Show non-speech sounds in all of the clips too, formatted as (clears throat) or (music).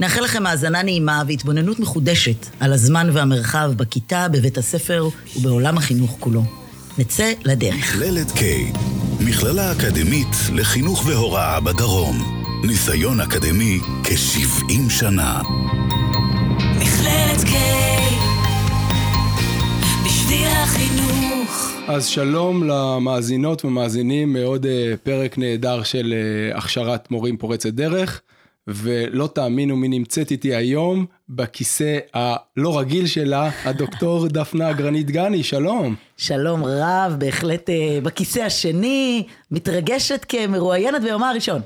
נאחל לכם האזנה נעימה והתבוננות מחודשת על הזמן והמרחב בכיתה, בבית הספר ובעולם החינוך כולו. נצא לדרך. מכללת K, מכללה אקדמית לחינוך והוראה בדרום. ניסיון אקדמי כ-70 שנה. מכללת K, בשביל החינוך. אז שלום למאזינות ומאזינים מעוד אה, פרק נהדר של אה, הכשרת מורים פורצת דרך. ולא תאמינו מי נמצאת איתי היום בכיסא הלא רגיל שלה, הדוקטור (laughs) דפנה גרנית גני, שלום. שלום רב, בהחלט אה, בכיסא השני, מתרגשת כמרואיינת ביומה הראשון.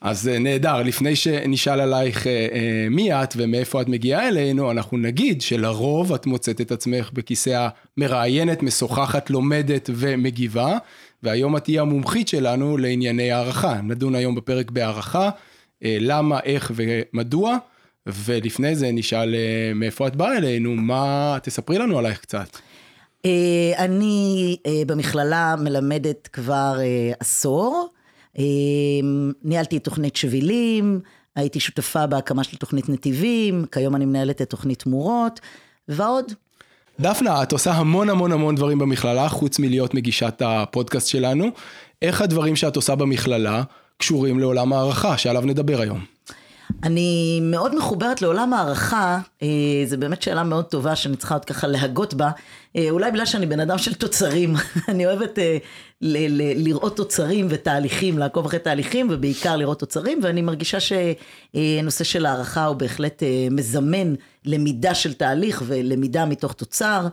אז אה, נהדר, לפני שנשאל עלייך אה, אה, מי את ומאיפה את מגיעה אלינו, אנחנו נגיד שלרוב את מוצאת את עצמך בכיסא המראיינת, משוחחת, לומדת ומגיבה, והיום את תהיי המומחית שלנו לענייני הערכה. נדון היום בפרק בהערכה. אה, למה, איך ומדוע, ולפני זה נשאל אה, מאיפה את באה אלינו, מה, תספרי לנו עלייך קצת. אה, אני במכללה מלמדת כבר עשור, ניהלתי תוכנית שבילים, הייתי שותפה בהקמה של תוכנית נתיבים, כיום אני מנהלת את תוכנית מורות, ועוד. דפנה, את עושה המון המון המון דברים במכללה, חוץ מלהיות מגישת הפודקאסט שלנו. איך הדברים שאת עושה במכללה קשורים לעולם הערכה, שעליו נדבר היום? אני מאוד מחוברת לעולם הערכה, אה, זו באמת שאלה מאוד טובה שאני צריכה עוד ככה להגות בה, אה, אולי בגלל שאני בן אדם של תוצרים, (laughs) אני אוהבת אה, ל- ל- לראות תוצרים ותהליכים, לעקוב אחרי תהליכים ובעיקר לראות תוצרים, ואני מרגישה שנושא של הערכה הוא בהחלט מזמן למידה של תהליך ולמידה מתוך תוצר,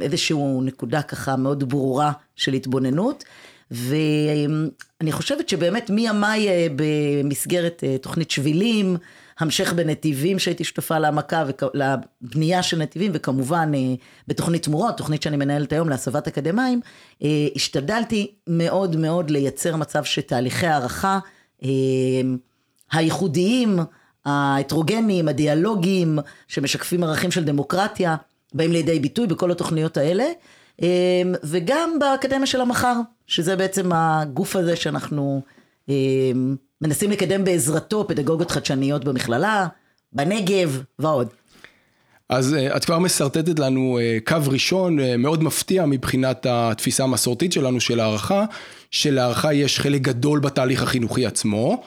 איזושהי נקודה ככה מאוד ברורה של התבוננות. ואני חושבת שבאמת מימיי אה, במסגרת אה, תוכנית שבילים, המשך בנתיבים שהייתי שותפה להעמקה ולבנייה של נתיבים וכמובן אה, בתוכנית תמורות, תוכנית שאני מנהלת היום להסבת אקדמאים, השתדלתי מאוד מאוד לייצר מצב שתהליכי הערכה הייחודיים, ההטרוגניים, הדיאלוגיים, שמשקפים ערכים של דמוקרטיה, באים לידי ביטוי בכל התוכניות האלה. אמ, וגם באקדמיה של המחר, שזה בעצם הגוף הזה שאנחנו אמ, מנסים לקדם בעזרתו פדגוגיות חדשניות במכללה, בנגב ועוד. אז אה, את כבר משרטטת לנו אה, קו ראשון אה, מאוד מפתיע מבחינת התפיסה המסורתית שלנו של הערכה, שלהערכה יש חלק גדול בתהליך החינוכי עצמו.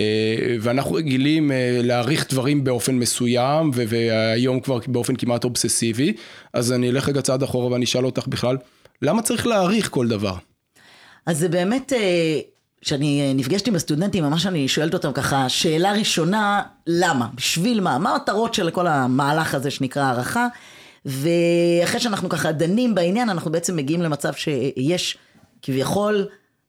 אה, ואנחנו רגילים אה, להעריך דברים באופן מסוים, והיום כבר באופן כמעט אובססיבי, אז אני אלך רגע צעד אחורה ואני אשאל אותך בכלל, למה צריך להעריך כל דבר? אז זה באמת, אה, כשאני נפגשת עם הסטודנטים, ממש אני שואלת אותם ככה, שאלה ראשונה, למה? בשביל מה? מה המטרות של כל המהלך הזה שנקרא הערכה? ואחרי שאנחנו ככה דנים בעניין, אנחנו בעצם מגיעים למצב שיש כביכול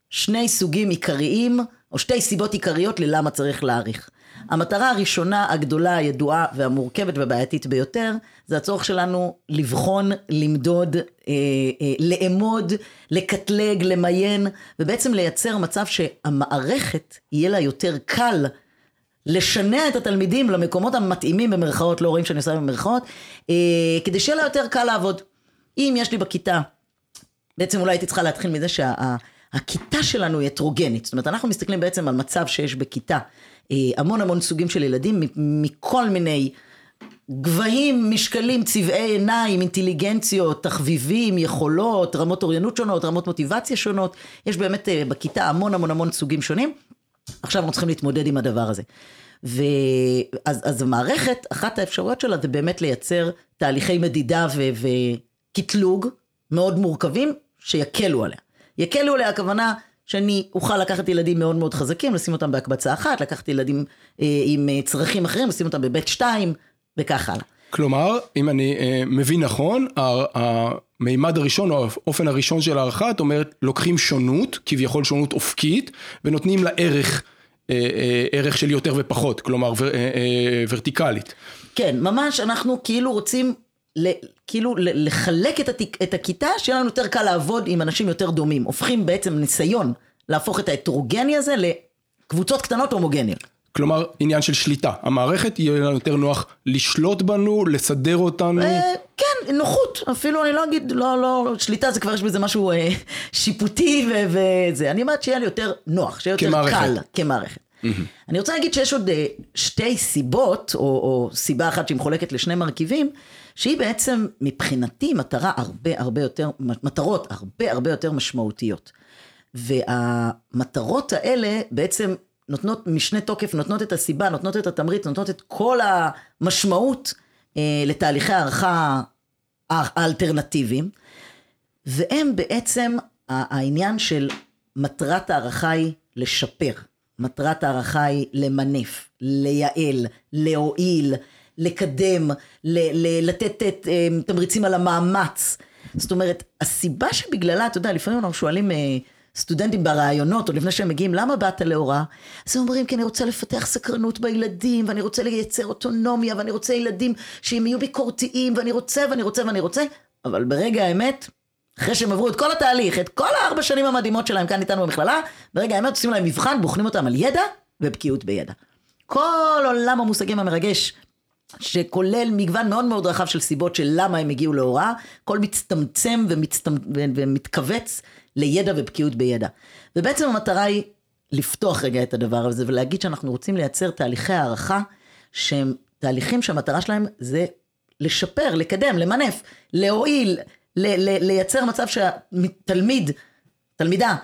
שני סוגים עיקריים או שתי סיבות עיקריות ללמה צריך להעריך. המטרה הראשונה, הגדולה, הידועה והמורכבת והבעייתית ביותר, זה הצורך שלנו לבחון, למדוד, אה, אה, לאמוד, לקטלג, למיין, ובעצם לייצר מצב שהמערכת יהיה לה יותר קל לשנע את התלמידים למקומות המתאימים במרכאות, לא רואים שאני עושה במרכאות, אה, כדי שיהיה לה יותר קל לעבוד. אם יש לי בכיתה, בעצם אולי הייתי צריכה להתחיל מזה שה... הכיתה שלנו היא הטרוגנית. זאת אומרת, אנחנו מסתכלים בעצם על מצב שיש בכיתה אה, המון המון סוגים של ילדים מכל מיני גבהים, משקלים, צבעי עיניים, אינטליגנציות, תחביבים, יכולות, רמות אוריינות שונות, רמות מוטיבציה שונות. יש באמת אה, בכיתה המון המון המון סוגים שונים. עכשיו אנחנו צריכים להתמודד עם הדבר הזה. ואז אז המערכת, אחת האפשרויות שלה זה באמת לייצר תהליכי מדידה וקטלוג מאוד מורכבים שיקלו עליה. יקלו עליה הכוונה שאני אוכל לקחת ילדים מאוד מאוד חזקים, לשים אותם בהקבצה אחת, לקחת ילדים אה, עם אה, צרכים אחרים, לשים אותם בבית שתיים, וכך הלאה. כלומר, אם אני אה, מבין נכון, המימד הראשון או האופן הראשון של הערכה, את אומרת, לוקחים שונות, כביכול שונות אופקית, ונותנים לה ערך, אה, אה, ערך של יותר ופחות, כלומר ור, אה, אה, ורטיקלית. כן, ממש אנחנו כאילו רוצים ל, כאילו ל- לחלק את, התיק, את הכיתה, שיהיה לנו יותר קל לעבוד עם אנשים יותר דומים. הופכים בעצם ניסיון להפוך את ההטרוגני הזה לקבוצות קטנות הומוגניות. כלומר, עניין של שליטה. המערכת יהיה לנו יותר נוח לשלוט בנו, לסדר אותנו. אה, כן, נוחות, אפילו אני לא אגיד, לא, לא, שליטה זה כבר יש בזה משהו אה, שיפוטי וזה. אני אומרת שיהיה לי יותר נוח, שיהיה יותר כמערכת. קל כמערכת. אני רוצה להגיד שיש עוד אה, שתי סיבות, או, או סיבה אחת שהיא מחולקת לשני מרכיבים, שהיא בעצם מבחינתי מטרה הרבה הרבה יותר, מטרות הרבה הרבה יותר משמעותיות. והמטרות האלה בעצם נותנות משנה תוקף, נותנות את הסיבה, נותנות את התמריץ, נותנות את כל המשמעות אה, לתהליכי הערכה האלטרנטיביים, והם בעצם העניין של מטרת הערכה היא לשפר, מטרת הערכה היא למנף, לייעל, להועיל, לקדם, ל- ל- לתת את, אה, תמריצים על המאמץ. זאת אומרת, הסיבה שבגללה, אתה יודע, לפעמים אנחנו שואלים אה, סטודנטים בראיונות, או לפני שהם מגיעים, למה באת להוראה? אז הם אומרים, כי אני רוצה לפתח סקרנות בילדים, ואני רוצה לייצר אוטונומיה, ואני רוצה ילדים שהם יהיו ביקורתיים, ואני רוצה, ואני רוצה, ואני רוצה, אבל ברגע האמת, אחרי שהם עברו את כל התהליך, את כל הארבע שנים המדהימות שלהם כאן איתנו במכללה, ברגע האמת עושים להם מבחן, בוחנים אותם על ידע ובקיאות בידע. כל עולם המושגים המרגש שכולל מגוון מאוד מאוד רחב של סיבות של למה הם הגיעו להוראה, הכל מצטמצם ומצטמ... ומתכווץ לידע ובקיאות בידע. ובעצם המטרה היא לפתוח רגע את הדבר הזה ולהגיד שאנחנו רוצים לייצר תהליכי הערכה שהם תהליכים שהמטרה שלהם זה לשפר, לקדם, למנף, להועיל, ל- ל- לייצר מצב שהתלמיד, תלמידה,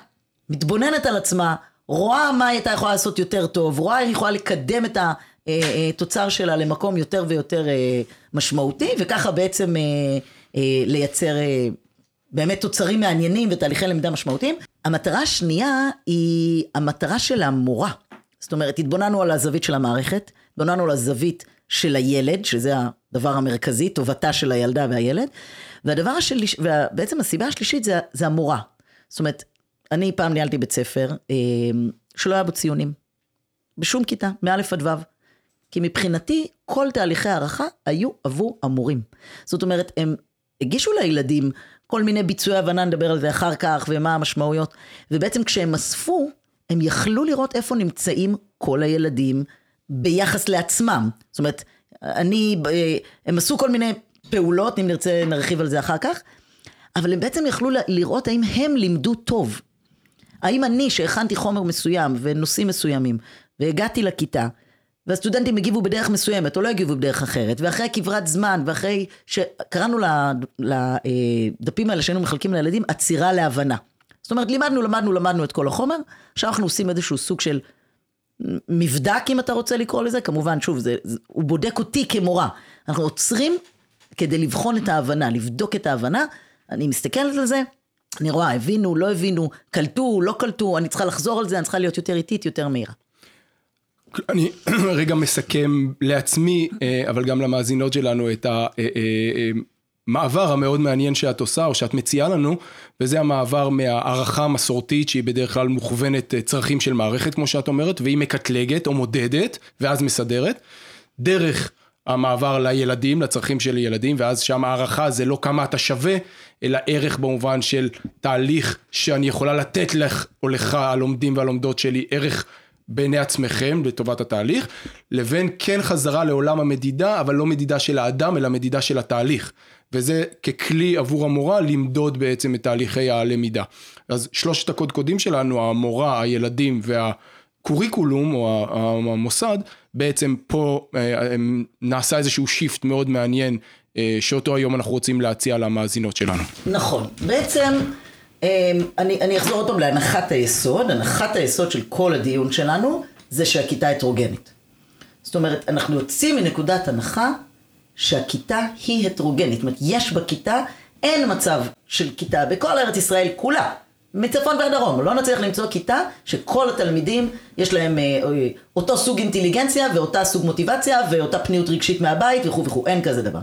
מתבוננת על עצמה, רואה מה היא הייתה יכולה לעשות יותר טוב, רואה איך היא יכולה לקדם את התוצר שלה למקום יותר ויותר אה, משמעותי, וככה בעצם אה, אה, לייצר אה, באמת תוצרים מעניינים ותהליכי למידה משמעותיים. המטרה השנייה היא המטרה של המורה. זאת אומרת, התבוננו על הזווית של המערכת, התבוננו על הזווית של הילד, שזה הדבר המרכזי, טובתה של הילדה והילד, והדבר השלישי, ובעצם הסיבה השלישית זה, זה המורה. זאת אומרת, אני פעם ניהלתי בית ספר אה, שלא היה בו ציונים. בשום כיתה, מא' עד ו'. כי מבחינתי, כל תהליכי הערכה היו עבור המורים. זאת אומרת, הם הגישו לילדים כל מיני ביצועי הבנה, נדבר על זה אחר כך, ומה המשמעויות. ובעצם כשהם אספו, הם יכלו לראות איפה נמצאים כל הילדים ביחס לעצמם. זאת אומרת, אני, הם עשו כל מיני פעולות, אם נרצה נרחיב על זה אחר כך, אבל הם בעצם יכלו לראות האם הם לימדו טוב. האם אני שהכנתי חומר מסוים ונושאים מסוימים, והגעתי לכיתה, והסטודנטים הגיבו בדרך מסוימת, או לא הגיבו בדרך אחרת, ואחרי כברת זמן, ואחרי שקראנו לדפים האלה שהיינו מחלקים לילדים, עצירה להבנה. זאת אומרת, לימדנו, למדנו, למדנו את כל החומר, עכשיו אנחנו עושים איזשהו סוג של מבדק, אם אתה רוצה לקרוא לזה, כמובן, שוב, זה, זה, הוא בודק אותי כמורה. אנחנו עוצרים כדי לבחון את ההבנה, לבדוק את ההבנה, אני מסתכלת על זה, אני רואה, הבינו, לא הבינו, קלטו, לא קלטו, אני צריכה לחזור על זה, אני צריכה להיות יותר איטית, יותר מהירה. אני (clears throat) רגע מסכם לעצמי, אה, אבל גם למאזינות שלנו, את המעבר המאוד מעניין שאת עושה, או שאת מציעה לנו, וזה המעבר מהערכה המסורתית, שהיא בדרך כלל מוכוונת אה, צרכים של מערכת, כמו שאת אומרת, והיא מקטלגת או מודדת, ואז מסדרת, דרך המעבר לילדים, לצרכים של ילדים, ואז שם הערכה זה לא כמה אתה שווה, אלא ערך במובן של תהליך שאני יכולה לתת לך או לך, הלומדים והלומדות שלי, ערך בעיני עצמכם לטובת התהליך, לבין כן חזרה לעולם המדידה, אבל לא מדידה של האדם, אלא מדידה של התהליך. וזה ככלי עבור המורה למדוד בעצם את תהליכי הלמידה. אז שלושת הקודקודים שלנו, המורה, הילדים והקוריקולום או המוסד, בעצם פה נעשה איזשהו שיפט מאוד מעניין, שאותו היום אנחנו רוצים להציע למאזינות שלנו. נכון. בעצם... אני, אני אחזור עוד פעם להנחת היסוד, הנחת היסוד של כל הדיון שלנו זה שהכיתה הטרוגנית. זאת אומרת, אנחנו יוצאים מנקודת הנחה שהכיתה היא הטרוגנית. זאת אומרת, יש בכיתה, אין מצב של כיתה בכל ארץ ישראל כולה, מצפון ועד דרום. לא נצליח למצוא כיתה שכל התלמידים יש להם אה, אותו סוג אינטליגנציה ואותה סוג מוטיבציה ואותה פניות רגשית מהבית וכו' וכו', אין כזה דבר.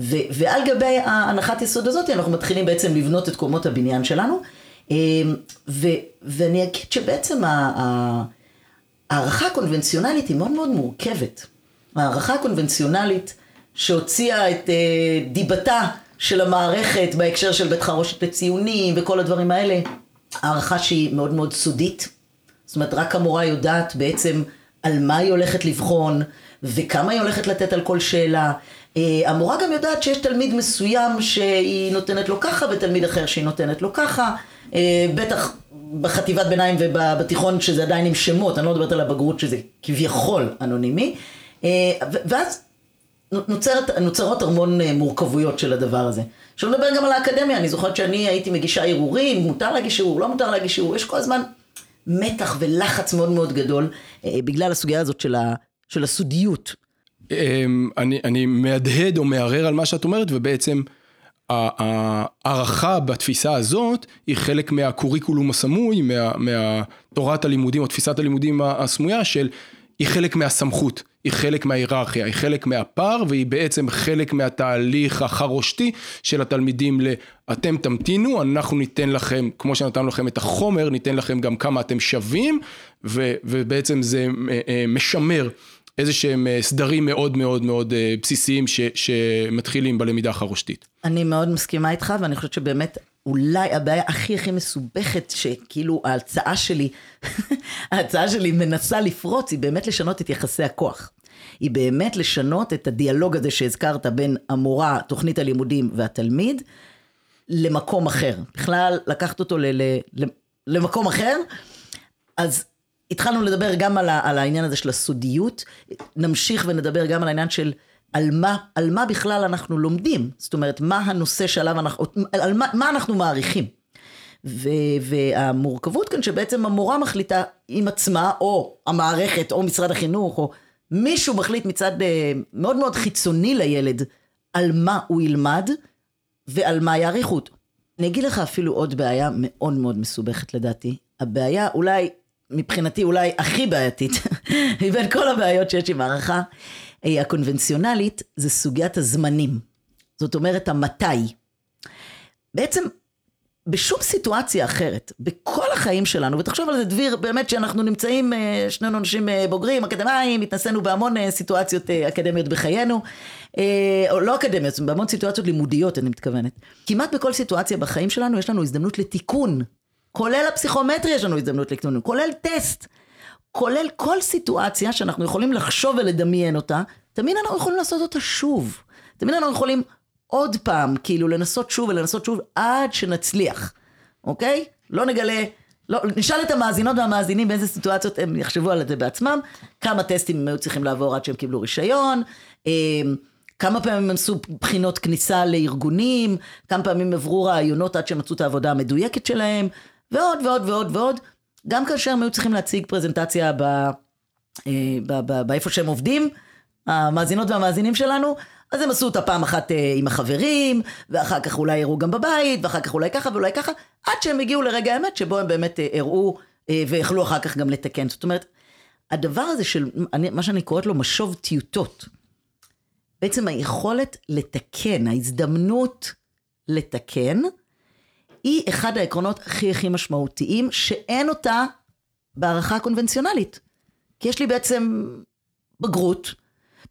ו- ועל גבי ההנחת יסוד הזאת אנחנו מתחילים בעצם לבנות את קומות הבניין שלנו. ו- ואני אגיד שבעצם ההערכה הקונבנציונלית היא מאוד מאוד מורכבת. ההערכה הקונבנציונלית שהוציאה את אה, דיבתה של המערכת בהקשר של בית חרושת לציונים וכל הדברים האלה, הערכה שהיא מאוד מאוד סודית. זאת אומרת, רק המורה יודעת בעצם על מה היא הולכת לבחון וכמה היא הולכת לתת על כל שאלה. אה, המורה גם יודעת שיש תלמיד מסוים שהיא נותנת לו ככה ותלמיד אחר שהיא נותנת לו ככה. אה, בטח בחטיבת ביניים ובתיכון שזה עדיין עם שמות, אני לא מדברת על הבגרות שזה כביכול אנונימי. אה, ואז נוצרת, נוצרות המון מורכבויות של הדבר הזה. עכשיו נדבר גם על האקדמיה, אני זוכרת שאני הייתי מגישה ערעורים, מותר להגיש ערעור, לא מותר להגיש ערעור, יש כל הזמן מתח ולחץ מאוד מאוד גדול בגלל הסוגיה הזאת של, ה, של הסודיות. אמ, אני, אני מהדהד או מערער על מה שאת אומרת, ובעצם ההערכה בתפיסה הזאת היא חלק מהקוריקולום הסמוי, מה, מהתורת הלימודים או תפיסת הלימודים הסמויה של היא חלק מהסמכות, היא חלק מההיררכיה, היא חלק מהפער והיא בעצם חלק מהתהליך החרושתי של התלמידים ל... אתם תמתינו, אנחנו ניתן לכם, כמו שנתנו לכם את החומר, ניתן לכם גם כמה אתם שווים ו, ובעצם זה אה, אה, משמר איזה שהם אה, סדרים מאוד מאוד מאוד בסיסיים ש, שמתחילים בלמידה החרושתית. אני מאוד מסכימה איתך ואני חושבת שבאמת אולי הבעיה הכי הכי מסובכת שכאילו ההצעה שלי, (laughs) ההצעה שלי מנסה לפרוץ היא באמת לשנות את יחסי הכוח. היא באמת לשנות את הדיאלוג הזה שהזכרת בין המורה, תוכנית הלימודים והתלמיד למקום אחר. בכלל לקחת אותו ל- ל- ל- למקום אחר. אז התחלנו לדבר גם על, על העניין הזה של הסודיות, נמשיך ונדבר גם על העניין של על מה, על מה בכלל אנחנו לומדים, זאת אומרת, מה הנושא שעליו אנחנו, על מה, מה אנחנו מעריכים. ו, והמורכבות כאן שבעצם המורה מחליטה עם עצמה, או המערכת, או משרד החינוך, או מישהו מחליט מצד אה, מאוד מאוד חיצוני לילד, על מה הוא ילמד, ועל מה יעריכו אותו. אני אגיד לך אפילו עוד בעיה מאוד מאוד מסובכת לדעתי. הבעיה אולי, מבחינתי אולי הכי בעייתית, (laughs) מבין כל הבעיות שיש עם הערכה, אה, הקונבנציונלית זה סוגיית הזמנים. זאת אומרת המתי. בעצם בשום סיטואציה אחרת, בכל החיים שלנו, ותחשוב על זה דביר, באמת שאנחנו נמצאים, אה, שנינו אנשים אה, בוגרים, אקדמאים, התנסינו בהמון סיטואציות אקדמיות בחיינו, או לא אקדמיות, בהמון סיטואציות לימודיות אני מתכוונת. כמעט בכל סיטואציה בחיים שלנו יש לנו הזדמנות לתיקון. כולל הפסיכומטרי יש לנו הזדמנות לתיקון, כולל טסט. כולל כל סיטואציה שאנחנו יכולים לחשוב ולדמיין אותה, תמיד אנחנו יכולים לעשות אותה שוב. תמיד אנחנו יכולים עוד פעם, כאילו לנסות שוב ולנסות שוב עד שנצליח, אוקיי? לא נגלה, לא, נשאל את המאזינות והמאזינים באיזה סיטואציות הם יחשבו על זה בעצמם, כמה טסטים הם היו צריכים לעבור עד שהם קיבלו רישיון, אה, כמה פעמים הם עשו בחינות כניסה לארגונים, כמה פעמים עברו רעיונות עד שהם מצאו את העבודה המדויקת שלהם, ועוד ועוד ועוד ועוד. גם כאשר הם היו צריכים להציג פרזנטציה אה, באיפה שהם עובדים, המאזינות והמאזינים שלנו, אז הם עשו אותה פעם אחת אה, עם החברים, ואחר כך אולי הראו גם בבית, ואחר כך אולי ככה ואולי ככה, עד שהם הגיעו לרגע האמת שבו הם באמת אה, הראו ויכלו אחר כך גם לתקן. זאת אומרת, הדבר הזה של אני, מה שאני קוראת לו משוב טיוטות, בעצם היכולת לתקן, ההזדמנות לתקן, היא אחד העקרונות הכי הכי משמעותיים, שאין אותה בהערכה הקונבנציונלית. כי יש לי בעצם בגרות,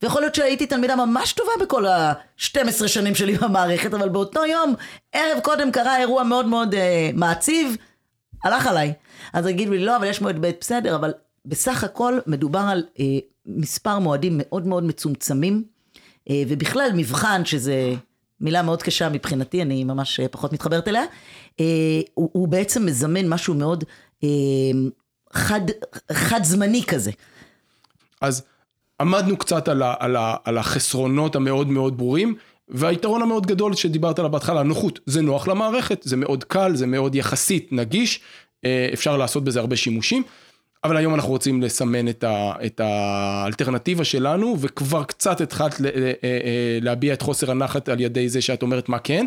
ויכול להיות שהייתי תלמידה ממש טובה בכל ה-12 שנים שלי במערכת, אבל באותו יום, ערב קודם קרה אירוע מאוד מאוד אה, מעציב, הלך עליי. אז יגידו לי, לא, אבל יש מועד ב', בסדר, אבל בסך הכל מדובר על אה, מספר מועדים מאוד מאוד מצומצמים, אה, ובכלל מבחן, שזה מילה מאוד קשה מבחינתי, אני ממש אה, פחות מתחברת אליה, הוא, הוא בעצם מזמן משהו מאוד אה, חד, חד זמני כזה. אז עמדנו קצת על, ה, על, ה, על החסרונות המאוד מאוד ברורים, והיתרון המאוד גדול שדיברת עליו בהתחלה, הנוחות, זה נוח למערכת, זה מאוד קל, זה מאוד יחסית נגיש, אפשר לעשות בזה הרבה שימושים. אבל היום אנחנו רוצים לסמן את, ה, את האלטרנטיבה שלנו, וכבר קצת התחלת להביע את חוסר הנחת על ידי זה שאת אומרת מה כן.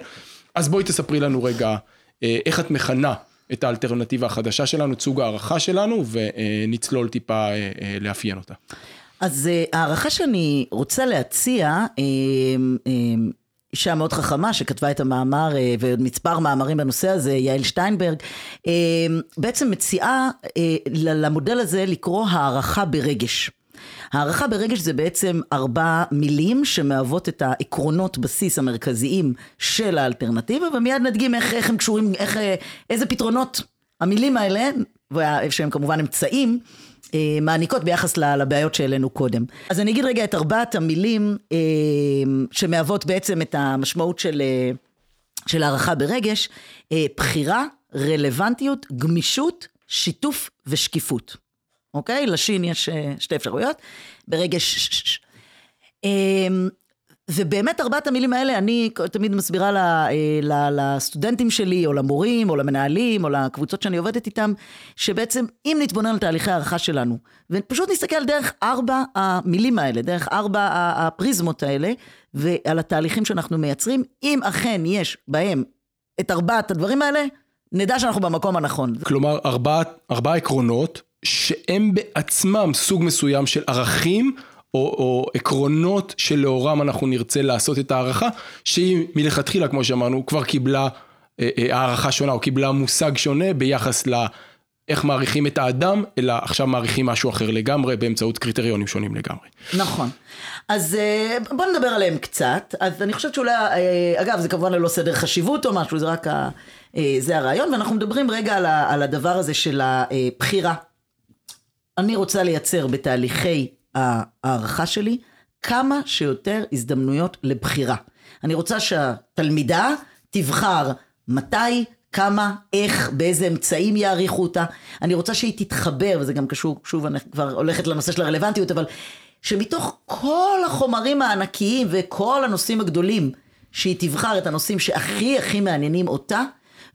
אז בואי תספרי לנו רגע איך את מכנה את האלטרנטיבה החדשה שלנו, את סוג הערכה שלנו, ונצלול טיפה לאפיין אותה. אז הערכה שאני רוצה להציע, אישה מאוד חכמה שכתבה את המאמר ועוד מספר מאמרים בנושא הזה, יעל שטיינברג, בעצם מציעה למודל הזה לקרוא הערכה ברגש. הערכה ברגש זה בעצם ארבע מילים שמהוות את העקרונות בסיס המרכזיים של האלטרנטיבה, ומיד נדגים איך, איך הם קשורים, איך, אה, איזה פתרונות המילים האלה, שהם כמובן אמצעים, אה, מעניקות ביחס לבעיות שהעלינו קודם. אז אני אגיד רגע את ארבעת המילים אה, שמהוות בעצם את המשמעות של, של הערכה ברגש, בחירה, רלוונטיות, גמישות, שיתוף ושקיפות. אוקיי? לשין יש אה, שתי אפשרויות. ברגע ש... אמ, ובאמת ארבעת המילים האלה, אני תמיד מסבירה אה, לסטודנטים שלי, או למורים, או למנהלים, או לקבוצות שאני עובדת איתם, שבעצם אם נתבונן על תהליכי הערכה שלנו, ופשוט נסתכל דרך ארבע המילים האלה, דרך ארבע הפריזמות האלה, ועל התהליכים שאנחנו מייצרים, אם אכן יש בהם את ארבעת הדברים האלה, נדע שאנחנו במקום הנכון. כלומר, ארבעה ארבע עקרונות שהם בעצמם סוג מסוים של ערכים או, או עקרונות שלאורם אנחנו נרצה לעשות את הערכה, שהיא מלכתחילה, כמו שאמרנו, כבר קיבלה אה, אה, הערכה שונה או קיבלה מושג שונה ביחס ל... איך מעריכים את האדם, אלא עכשיו מעריכים משהו אחר לגמרי באמצעות קריטריונים שונים לגמרי. נכון. אז אה, בוא נדבר עליהם קצת. אז אני חושבת שאולי, אגב, זה כמובן ללא סדר חשיבות או משהו, זה רק ה, זה הרעיון, ואנחנו מדברים רגע על הדבר הזה של הבחירה אני רוצה לייצר בתהליכי הערכה שלי כמה שיותר הזדמנויות לבחירה. אני רוצה שהתלמידה תבחר מתי, כמה, איך, באיזה אמצעים יעריכו אותה. אני רוצה שהיא תתחבר, וזה גם קשור, שוב, אני כבר הולכת לנושא של הרלוונטיות, אבל שמתוך כל החומרים הענקיים וכל הנושאים הגדולים, שהיא תבחר את הנושאים שהכי הכי מעניינים אותה,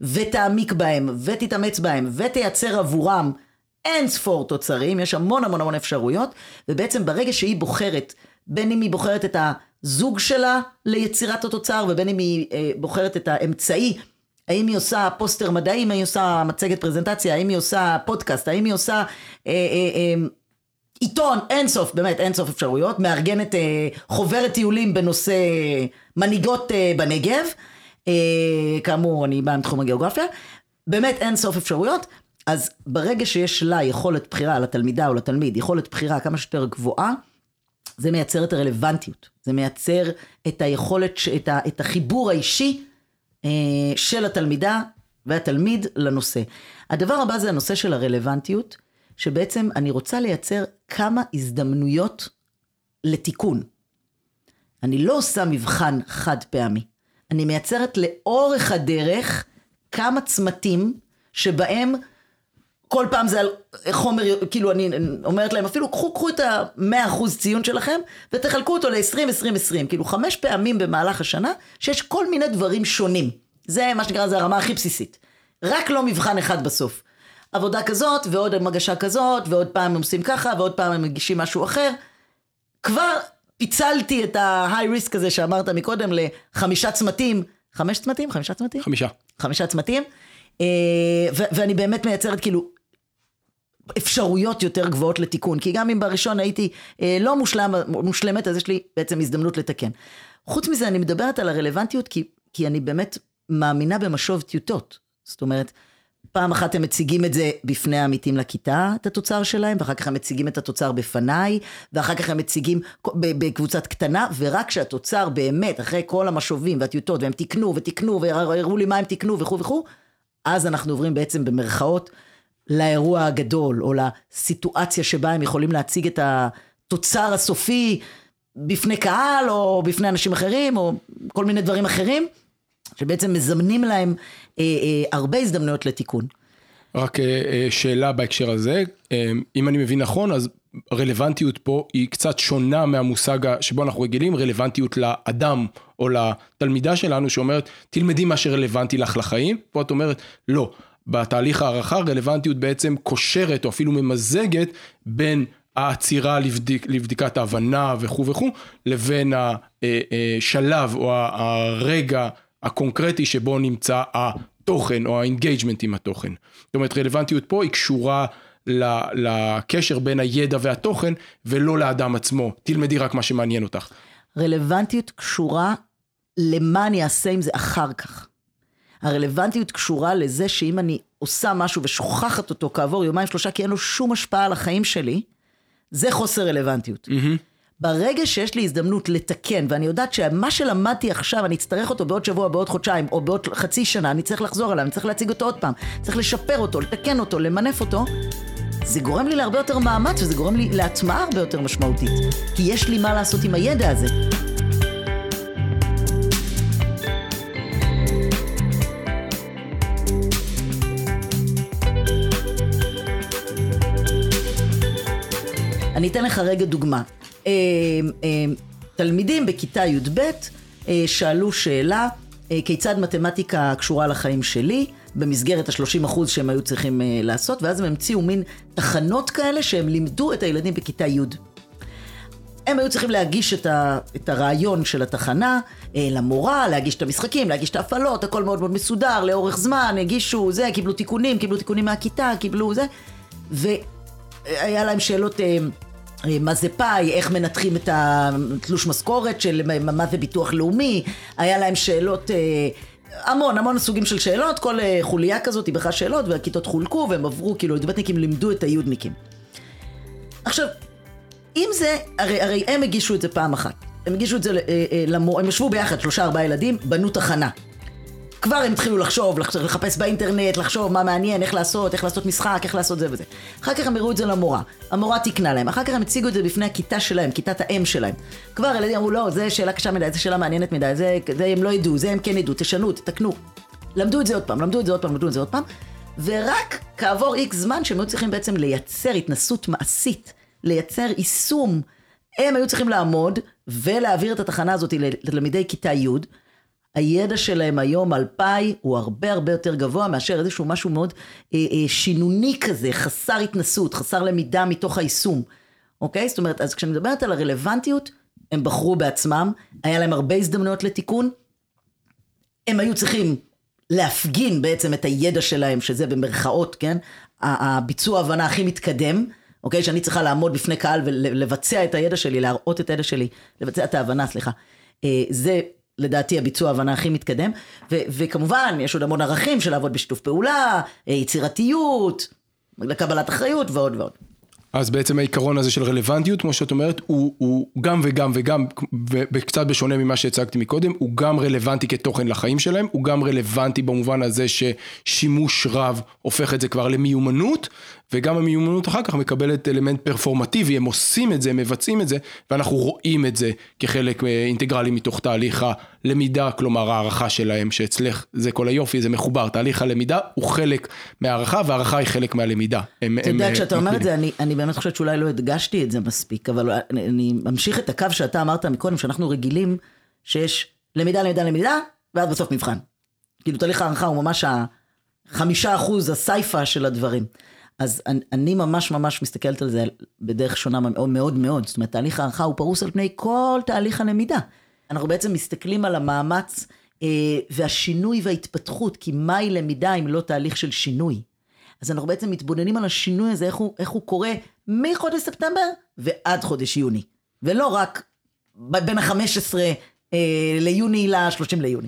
ותעמיק בהם, ותתאמץ בהם, ותייצר עבורם אין ספור תוצרים, יש המון המון המון אפשרויות, ובעצם ברגע שהיא בוחרת, בין אם היא בוחרת את הזוג שלה ליצירת התוצר, ובין אם היא אה, בוחרת את האמצעי, האם היא עושה פוסטר מדעי, האם היא עושה מצגת פרזנטציה, האם היא עושה פודקאסט, האם היא עושה... אה, אה, אה, עיתון, אין סוף, באמת אין סוף אפשרויות, מארגנת אה, חוברת טיולים בנושא מנהיגות אה, בנגב, אה, כאמור אני באה מתחום הגיאוגרפיה, באמת אין סוף אפשרויות, אז ברגע שיש לה יכולת בחירה, לתלמידה או לתלמיד, יכולת בחירה כמה שיותר גבוהה, זה מייצר את הרלוונטיות. זה מייצר את היכולת, את, ה, את החיבור האישי אה, של התלמידה והתלמיד לנושא. הדבר הבא זה הנושא של הרלוונטיות, שבעצם אני רוצה לייצר כמה הזדמנויות לתיקון. אני לא עושה מבחן חד פעמי. אני מייצרת לאורך הדרך כמה צמתים שבהם כל פעם זה על חומר, כאילו אני אומרת להם, אפילו קחו, קחו את המאה אחוז ציון שלכם ותחלקו אותו ל-20, 20, 20. כאילו חמש פעמים במהלך השנה שיש כל מיני דברים שונים. זה מה שנקרא, זה הרמה הכי בסיסית. רק לא מבחן אחד בסוף. עבודה כזאת ועוד מגשה כזאת ועוד פעם הם עושים ככה ועוד פעם הם מגישים משהו אחר. כבר פיצלתי את ה-high risk הזה שאמרת מקודם לחמישה צמתים. חמש צמתים? חמישה צמתים? חמישה. חמישה צמתים. אה, ואני באמת מייצרת כאילו אפשרויות יותר גבוהות לתיקון, כי גם אם בראשון הייתי אה, לא מושלם, מושלמת, אז יש לי בעצם הזדמנות לתקן. חוץ מזה, אני מדברת על הרלוונטיות, כי, כי אני באמת מאמינה במשוב טיוטות. זאת אומרת, פעם אחת הם מציגים את זה בפני העמיתים לכיתה, את התוצר שלהם, ואחר כך הם מציגים את התוצר בפניי, ואחר כך הם מציגים בקבוצת קטנה, ורק כשהתוצר באמת, אחרי כל המשובים והטיוטות, והם תיקנו ותיקנו, והראו לי מה הם תיקנו וכו' וכו', אז אנחנו עוברים בעצם במרכאות לאירוע הגדול, או לסיטואציה שבה הם יכולים להציג את התוצר הסופי בפני קהל, או בפני אנשים אחרים, או כל מיני דברים אחרים, שבעצם מזמנים להם אה, אה, הרבה הזדמנויות לתיקון. רק אה, אה שאלה בהקשר הזה, אה, אם אני מבין נכון, אז רלוונטיות פה היא קצת שונה מהמושג שבו אנחנו רגילים, רלוונטיות לאדם או לתלמידה שלנו שאומרת, תלמדי מה שרלוונטי לך לחיים, פה את אומרת, לא. בתהליך הערכה רלוונטיות בעצם קושרת או אפילו ממזגת בין העצירה לבדיק, לבדיקת ההבנה וכו' וכו', לבין השלב או הרגע הקונקרטי שבו נמצא התוכן או ה engagement עם התוכן. זאת אומרת רלוונטיות פה היא קשורה לקשר בין הידע והתוכן ולא לאדם עצמו. תלמדי רק מה שמעניין אותך. רלוונטיות קשורה למה אני אעשה עם זה אחר כך. הרלוונטיות קשורה לזה שאם אני עושה משהו ושוכחת אותו כעבור יומיים שלושה כי אין לו שום השפעה על החיים שלי, זה חוסר רלוונטיות. ברגע שיש לי הזדמנות לתקן, ואני יודעת שמה שלמדתי עכשיו, אני אצטרך אותו בעוד שבוע, בעוד חודשיים, או בעוד חצי שנה, אני צריך לחזור עליו, אני צריך להציג אותו עוד פעם, צריך לשפר אותו, לתקן אותו, למנף אותו, זה גורם לי להרבה יותר מאמץ, וזה גורם לי להטמעה הרבה יותר משמעותית. כי יש לי מה לעשות עם הידע הזה. אני אתן לך רגע דוגמה. אה, אה, תלמידים בכיתה י"ב אה, שאלו שאלה, כיצד מתמטיקה קשורה לחיים שלי, במסגרת ה-30% שהם היו צריכים אה, לעשות, ואז הם המציאו מין תחנות כאלה שהם לימדו את הילדים בכיתה י'. הם היו צריכים להגיש את, ה, את הרעיון של התחנה אה, למורה, להגיש את המשחקים, להגיש את ההפעלות, הכל מאוד מאוד מסודר, לאורך זמן, הגישו זה, קיבלו תיקונים, קיבלו תיקונים מהכיתה, קיבלו זה, והיה להם שאלות... אה, מה זה פאי, איך מנתחים את התלוש משכורת של מה- זה ביטוח לאומי, היה להם שאלות, אה, המון, המון סוגים של שאלות, כל אה, חוליה כזאת היא בכלל שאלות, והכיתות חולקו והם עברו, כאילו, י"בניקים לימדו את היודניקים. עכשיו, אם זה, הרי, הרי הם הגישו את זה פעם אחת. הם הגישו את זה, אה, אה, הם ישבו ביחד, שלושה ארבעה ילדים, בנו תחנה. כבר הם התחילו לחשוב, לח- לחפש באינטרנט, לחשוב מה מעניין, איך לעשות, איך לעשות משחק, איך לעשות זה וזה. אחר כך הם הראו את זה למורה, המורה תיקנה להם, אחר כך הם הציגו את זה בפני הכיתה שלהם, כיתת האם שלהם. כבר ילדים אמרו, לא, זה שאלה קשה מדי, זה שאלה מעניינת מדי, זה, זה הם לא ידעו, זה הם כן ידעו, תשנו, תתקנו. למדו את זה עוד פעם, למדו את זה עוד פעם, למדו את זה עוד פעם, ורק כעבור איקס זמן שהם היו צריכים בעצם לייצר התנסות מעשית, לייצר יישום, הם היו צריכים לעמוד ולהעביר את התחנה הזאת לתלמידי כיתה י', הידע שלהם היום על פאי הוא הרבה הרבה יותר גבוה מאשר איזשהו משהו מאוד אה, אה, שינוני כזה, חסר התנסות, חסר למידה מתוך היישום, אוקיי? זאת אומרת, אז כשאני מדברת על הרלוונטיות, הם בחרו בעצמם, היה להם הרבה הזדמנויות לתיקון, הם היו צריכים להפגין בעצם את הידע שלהם, שזה במרכאות, כן? הביצוע הבנה הכי מתקדם, אוקיי? שאני צריכה לעמוד בפני קהל ולבצע את הידע שלי, להראות את הידע שלי, לבצע את ההבנה, סליחה. אה, זה לדעתי הביצוע ההבנה הכי מתקדם, ו- וכמובן יש עוד המון ערכים של לעבוד בשיתוף פעולה, אה, יצירתיות, לקבלת אחריות ועוד ועוד. אז בעצם העיקרון הזה של רלוונטיות, כמו שאת אומרת, הוא, הוא גם וגם וגם, וקצת בשונה ממה שהצגתי מקודם, הוא גם רלוונטי כתוכן לחיים שלהם, הוא גם רלוונטי במובן הזה ששימוש רב הופך את זה כבר למיומנות, וגם המיומנות אחר כך מקבלת אלמנט פרפורמטיבי, הם עושים את זה, הם מבצעים את זה, ואנחנו רואים את זה כחלק אה, אינטגרלי מתוך תהליך הלמידה, כלומר הערכה שלהם, שאצלך זה כל היופי, זה מחובר, תהליך הלמידה הוא חלק מהערכה, והערכה היא חלק מהלמידה. הם, אתה יודע, אה, כשאתה אומר את. זה, אני, אני באמת חושבת שאולי לא הדגשתי את זה מספיק, אבל אני, אני ממשיך את הקו שאתה אמרת מקודם, שאנחנו רגילים שיש למידה, למידה, למידה, ואז בסוף מבחן. כאילו תהליך הערכה הוא ממש החמישה אחוז הסייפה של הדברים. אז אני, אני ממש ממש מסתכלת על זה בדרך שונה מאוד מאוד מאוד. זאת אומרת, תהליך הערכה הוא פרוס על פני כל תהליך הלמידה. אנחנו בעצם מסתכלים על המאמץ אה, והשינוי וההתפתחות, כי מהי למידה אם לא תהליך של שינוי? אז אנחנו בעצם מתבוננים על השינוי הזה, איך הוא, איך הוא קורה מחודש ספטמבר ועד חודש יוני. ולא רק בין ה-15 אה, ליוני ל-30 ליוני.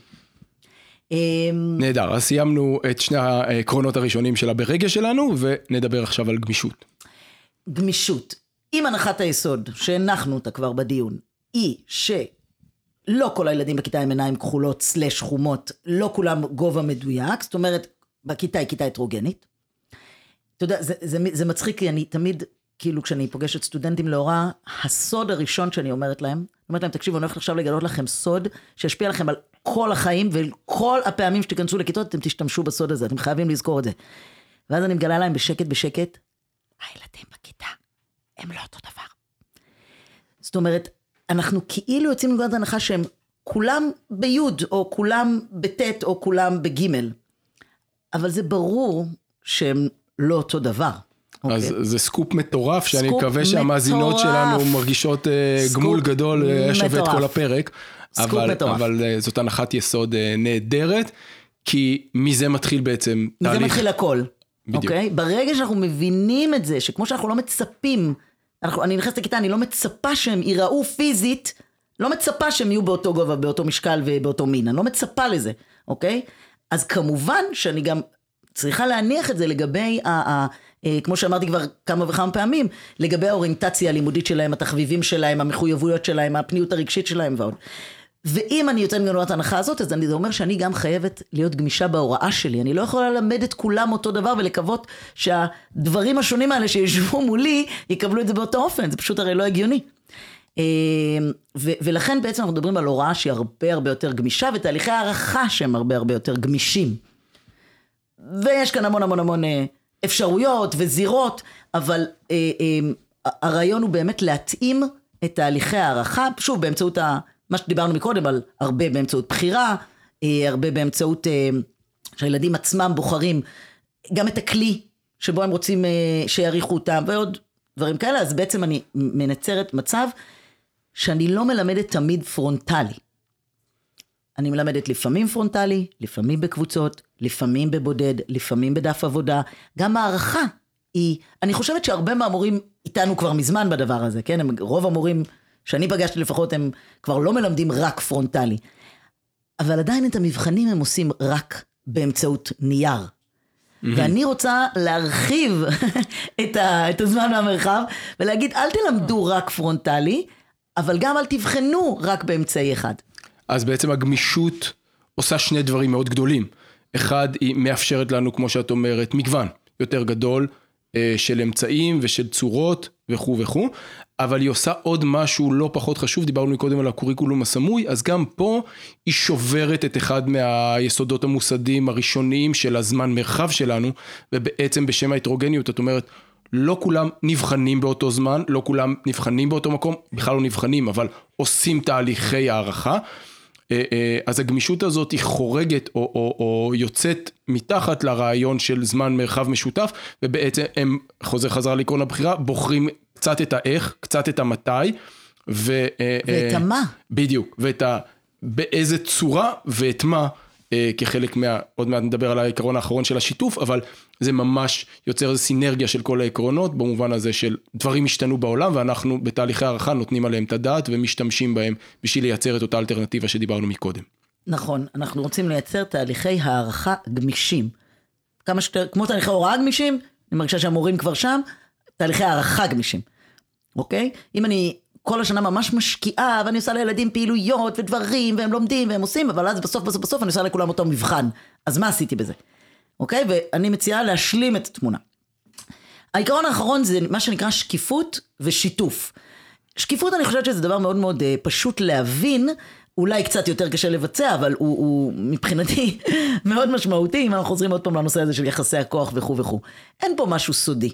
אה, נהדר, אז סיימנו את שני העקרונות הראשונים של הברגש שלנו, ונדבר עכשיו על גמישות. גמישות. אם הנחת היסוד, שהנחנו אותה כבר בדיון, היא שלא כל הילדים בכיתה עם עיניים כחולות סלש חומות, לא כולם גובה מדויק, זאת אומרת, בכיתה היא כיתה הטרוגנית. אתה יודע, זה, זה, זה מצחיק, כי אני תמיד, כאילו כשאני פוגשת סטודנטים להוראה, הסוד הראשון שאני אומרת להם, אני אומרת להם, תקשיבו, אני הולכת עכשיו לגלות לכם סוד שישפיע לכם על כל החיים, וכל הפעמים שתיכנסו לכיתות, אתם תשתמשו בסוד הזה, אתם חייבים לזכור את זה. ואז אני מגלה להם בשקט בשקט, הילדים בכיתה הם לא אותו דבר. זאת אומרת, אנחנו כאילו יוצאים מנקודת הנחה שהם כולם ביוד, או כולם בטית, או כולם בגימל. אבל זה ברור שהם לא אותו דבר. אז אוקיי? זה סקופ מטורף, שאני סקופ מקווה שהמאזינות מטורף. שלנו מרגישות סקופ גמול גדול, היה שווה את. כל הפרק. סקופ אבל, מטורף. אבל אה, זאת הנחת יסוד אה, נהדרת, כי מזה מתחיל בעצם מזה תהליך. מתחיל הכל. בדיוק. אוקיי? ברגע שאנחנו מבינים את זה, שכמו שאנחנו לא מצפים, אנחנו, אני נכנסת לכיתה, אני לא מצפה שהם ייראו פיזית, לא מצפה שהם יהיו באותו גובה, באותו משקל ובאותו מין, אני לא מצפה לזה, אוקיי? אז כמובן שאני גם צריכה להניח את זה לגבי, ה, ה, אה, כמו שאמרתי כבר כמה וכמה פעמים, לגבי האוריינטציה הלימודית שלהם, התחביבים שלהם, המחויבויות שלהם, הפניות הרגשית שלהם ועוד. ואם אני יוצאת מנקודת ההנחה הזאת, אז אני, זה אומר שאני גם חייבת להיות גמישה בהוראה שלי. אני לא יכולה ללמד את כולם אותו דבר ולקוות שהדברים השונים האלה שישבו מולי, יקבלו את זה באותו אופן. זה פשוט הרי לא הגיוני. אה, ו- ולכן בעצם אנחנו מדברים על הוראה שהיא הרבה הרבה יותר גמישה, ותהליכי הערכה שהם הרבה הרבה יותר גמישים. ויש כאן המון המון המון אה, אפשרויות וזירות, אבל אה, הרעיון הוא באמת להתאים את תהליכי הערכה, שוב באמצעות ה, מה שדיברנו מקודם על הרבה באמצעות בחירה, אה, הרבה באמצעות אה, שהילדים עצמם בוחרים גם את הכלי שבו הם רוצים אה, שיעריכו אותם ועוד דברים כאלה, אז בעצם אני מייצרת מצב שאני לא מלמדת תמיד פרונטלי. אני מלמדת לפעמים פרונטלי, לפעמים בקבוצות, לפעמים בבודד, לפעמים בדף עבודה. גם הערכה היא, אני חושבת שהרבה מהמורים איתנו כבר מזמן בדבר הזה, כן? הם, רוב המורים שאני פגשתי לפחות, הם כבר לא מלמדים רק פרונטלי. אבל עדיין את המבחנים הם עושים רק באמצעות נייר. ואני רוצה להרחיב (laughs) את, ה, את הזמן והמרחב ולהגיד, אל תלמדו רק פרונטלי, אבל גם אל תבחנו רק באמצעי אחד. אז בעצם הגמישות עושה שני דברים מאוד גדולים. אחד, היא מאפשרת לנו, כמו שאת אומרת, מגוון יותר גדול אה, של אמצעים ושל צורות וכו' וכו', אבל היא עושה עוד משהו לא פחות חשוב, דיברנו קודם על הקוריקולום הסמוי, אז גם פה היא שוברת את אחד מהיסודות המוסדים הראשוניים של הזמן מרחב שלנו, ובעצם בשם ההטרוגניות, את אומרת, לא כולם נבחנים באותו זמן, לא כולם נבחנים באותו מקום, בכלל לא נבחנים, אבל עושים תהליכי הערכה. אה, אה, אז הגמישות הזאת היא חורגת או, או, או יוצאת מתחת לרעיון של זמן מרחב משותף ובעצם הם, חוזר חזרה לעקרון הבחירה, בוחרים קצת את האיך, קצת את המתי. ו, אה, ואת המה. בדיוק, ואת ה... באיזה צורה ואת מה כחלק מה... עוד מעט נדבר על העיקרון האחרון של השיתוף, אבל זה ממש יוצר איזו סינרגיה של כל העקרונות, במובן הזה של דברים השתנו בעולם, ואנחנו בתהליכי הערכה נותנים עליהם את הדעת ומשתמשים בהם בשביל לייצר את אותה אלטרנטיבה שדיברנו מקודם. נכון, אנחנו רוצים לייצר תהליכי הערכה גמישים. כמה שיותר, כמו תהליכי הוראה גמישים, אני מרגישה שהמורים כבר שם, תהליכי הערכה גמישים, אוקיי? אם אני כל השנה ממש משקיעה, ואני עושה לילדים פעילויות ודברים, והם לומדים והם עושים, אבל אז בסוף בסוף בסוף אני עושה לכולם אותו מבחן. אז מה עשיתי בזה? אוקיי? ואני מציעה להשלים את התמונה. העיקרון האחרון זה מה שנקרא שקיפות ושיתוף. שקיפות אני חושבת שזה דבר מאוד מאוד uh, פשוט להבין, אולי קצת יותר קשה לבצע, אבל הוא, הוא מבחינתי (laughs) מאוד משמעותי, אם אנחנו חוזרים עוד פעם לנושא הזה של יחסי הכוח וכו' וכו'. אין פה משהו סודי.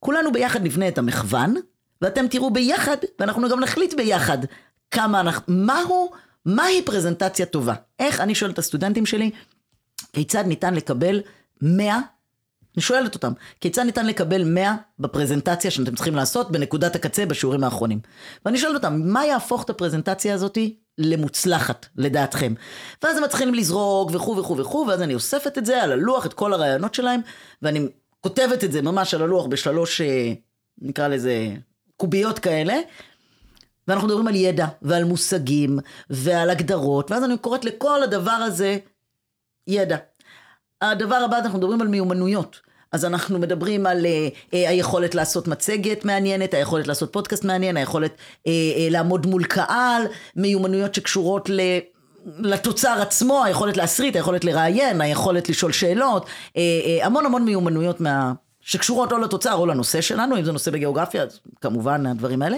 כולנו ביחד נבנה את המחוון, ואתם תראו ביחד, ואנחנו גם נחליט ביחד כמה אנחנו, מהו, מהי פרזנטציה טובה. איך, אני שואל את הסטודנטים שלי, כיצד ניתן לקבל 100, אני שואלת אותם, כיצד ניתן לקבל 100 בפרזנטציה שאתם צריכים לעשות בנקודת הקצה בשיעורים האחרונים. ואני שואלת אותם, מה יהפוך את הפרזנטציה הזאתי למוצלחת, לדעתכם? ואז הם מתחילים לזרוק וכו' וכו' וכו', ואז אני אוספת את זה על הלוח, את כל הרעיונות שלהם, ואני כותבת את זה ממש על הלוח בשלוש, אה, נקרא לזה, קוביות כאלה. ואנחנו מדברים על ידע ועל מושגים ועל הגדרות, ואז אני קוראת לכל הדבר הזה ידע. הדבר הבא, אנחנו מדברים על מיומנויות. אז אנחנו מדברים על uh, uh, היכולת לעשות מצגת מעניינת, היכולת לעשות פודקאסט מעניין, היכולת uh, uh, לעמוד מול קהל, מיומנויות שקשורות ל... לתוצר עצמו, היכולת להסריט, היכולת לראיין, היכולת לשאול שאלות, המון המון מיומנויות מה... שקשורות או לתוצר או לנושא שלנו, אם זה נושא בגיאוגרפיה, אז כמובן הדברים האלה.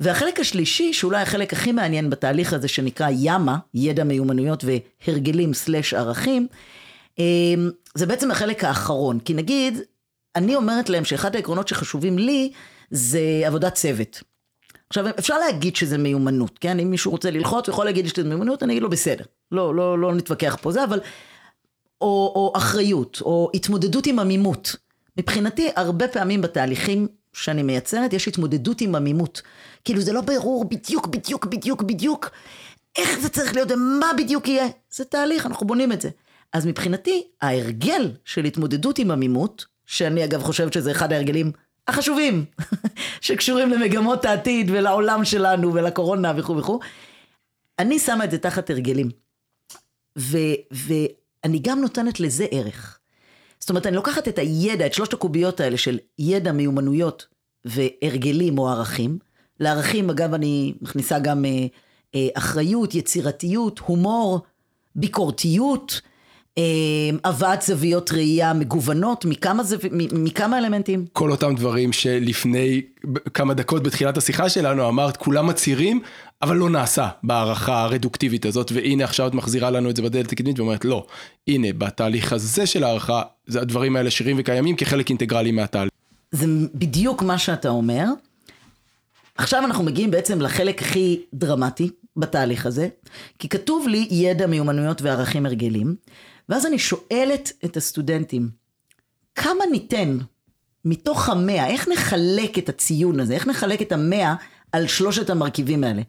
והחלק השלישי, שאולי החלק הכי מעניין בתהליך הזה שנקרא ימה, ידע מיומנויות והרגלים סלש ערכים, אמ, זה בעצם החלק האחרון. כי נגיד, אני אומרת להם שאחד העקרונות שחשובים לי זה עבודת צוות. עכשיו, אפשר להגיד שזה מיומנות, כן? אם מישהו רוצה ללחוץ, הוא יכול להגיד שזה מיומנות, אני אגיד לו בסדר. לא, לא, לא נתווכח פה זה, אבל... או, או אחריות, או התמודדות עם עמימות. מבחינתי, הרבה פעמים בתהליכים שאני מייצרת, יש התמודדות עם עמימות. כאילו זה לא ברור בדיוק, בדיוק, בדיוק, בדיוק, איך זה צריך להיות ומה בדיוק יהיה. זה תהליך, אנחנו בונים את זה. אז מבחינתי, ההרגל של התמודדות עם עמימות, שאני אגב חושבת שזה אחד ההרגלים החשובים, (laughs) שקשורים למגמות העתיד ולעולם שלנו ולקורונה וכו' וכו', אני שמה את זה תחת הרגלים. ואני גם נותנת לזה ערך. זאת אומרת, אני לוקחת את הידע, את שלושת הקוביות האלה של ידע, מיומנויות והרגלים או ערכים. לערכים, אגב, אני מכניסה גם אה, אה, אחריות, יצירתיות, הומור, ביקורתיות, הבאת זוויות ראייה מגוונות, מכמה, זו, מכמה אלמנטים. כל אותם דברים שלפני כמה דקות בתחילת השיחה שלנו אמרת, כולם מצהירים, אבל לא נעשה בהערכה הרדוקטיבית הזאת, והנה עכשיו את מחזירה לנו את זה בדלת הקדמית ואומרת, לא, הנה, בתהליך הזה של הערכה, זה הדברים האלה שירים וקיימים כחלק אינטגרלי מהתהליך. זה בדיוק מה שאתה אומר. עכשיו אנחנו מגיעים בעצם לחלק הכי דרמטי בתהליך הזה, כי כתוב לי ידע, מיומנויות וערכים הרגלים, ואז אני שואלת את הסטודנטים, כמה ניתן מתוך המאה, איך נחלק את הציון הזה, איך נחלק את המאה על שלושת המרכיבים האלה,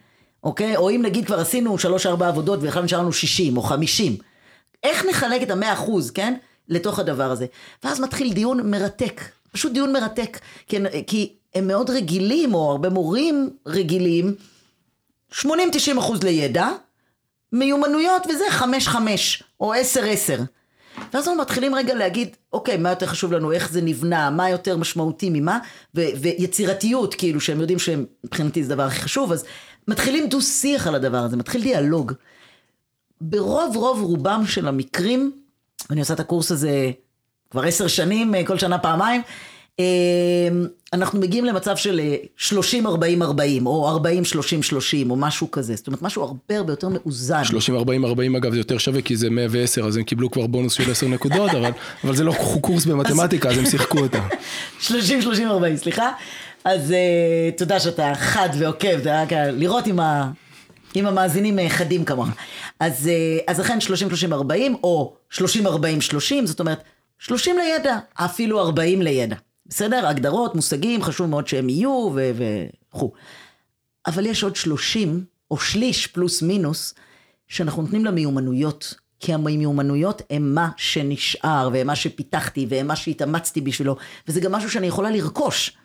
אוקיי? או אם נגיד כבר עשינו שלוש-ארבע עבודות ואחד נשאר לנו שישים או חמישים, איך נחלק את המאה אחוז, כן? לתוך הדבר הזה. ואז מתחיל דיון מרתק, פשוט דיון מרתק, כי, כי הם מאוד רגילים, או הרבה מורים רגילים, 80-90 אחוז לידע, מיומנויות וזה 5-5 או 10-10. ואז אנחנו מתחילים רגע להגיד, אוקיי, מה יותר חשוב לנו, איך זה נבנה, מה יותר משמעותי ממה, ו- ויצירתיות, כאילו, שהם יודעים שמבחינתי זה הדבר הכי חשוב, אז מתחילים דו שיח על הדבר הזה, מתחיל דיאלוג. ברוב רוב רובם של המקרים, אני עושה את הקורס הזה כבר עשר שנים, כל שנה פעמיים, אנחנו מגיעים למצב של 30-40-40, או 40-30-30, או משהו כזה. זאת אומרת, משהו הרבה הרבה יותר מאוזן. 30-40-40 אגב זה יותר שווה כי זה 110, אז הם קיבלו כבר בונוס של 10 נקודות, אבל, אבל זה לא קורס במתמטיקה, אז הם שיחקו אותה. (laughs) 30-30-40, סליחה. אז uh, תודה שאתה חד ועוקב, זה רק לראות אם, ה, אם המאזינים חדים כמוך. אז, uh, אז אכן 30-30-40, או 30-40-30, זאת אומרת, 30 לידע, אפילו 40 לידע. בסדר? הגדרות, מושגים, חשוב מאוד שהם יהיו וכו'. אבל יש עוד 30, או שליש פלוס מינוס, שאנחנו נותנים למיומנויות. כי המיומנויות הם מה שנשאר, והם מה שפיתחתי, והם מה שהתאמצתי בשבילו, וזה גם משהו שאני יכולה לרכוש,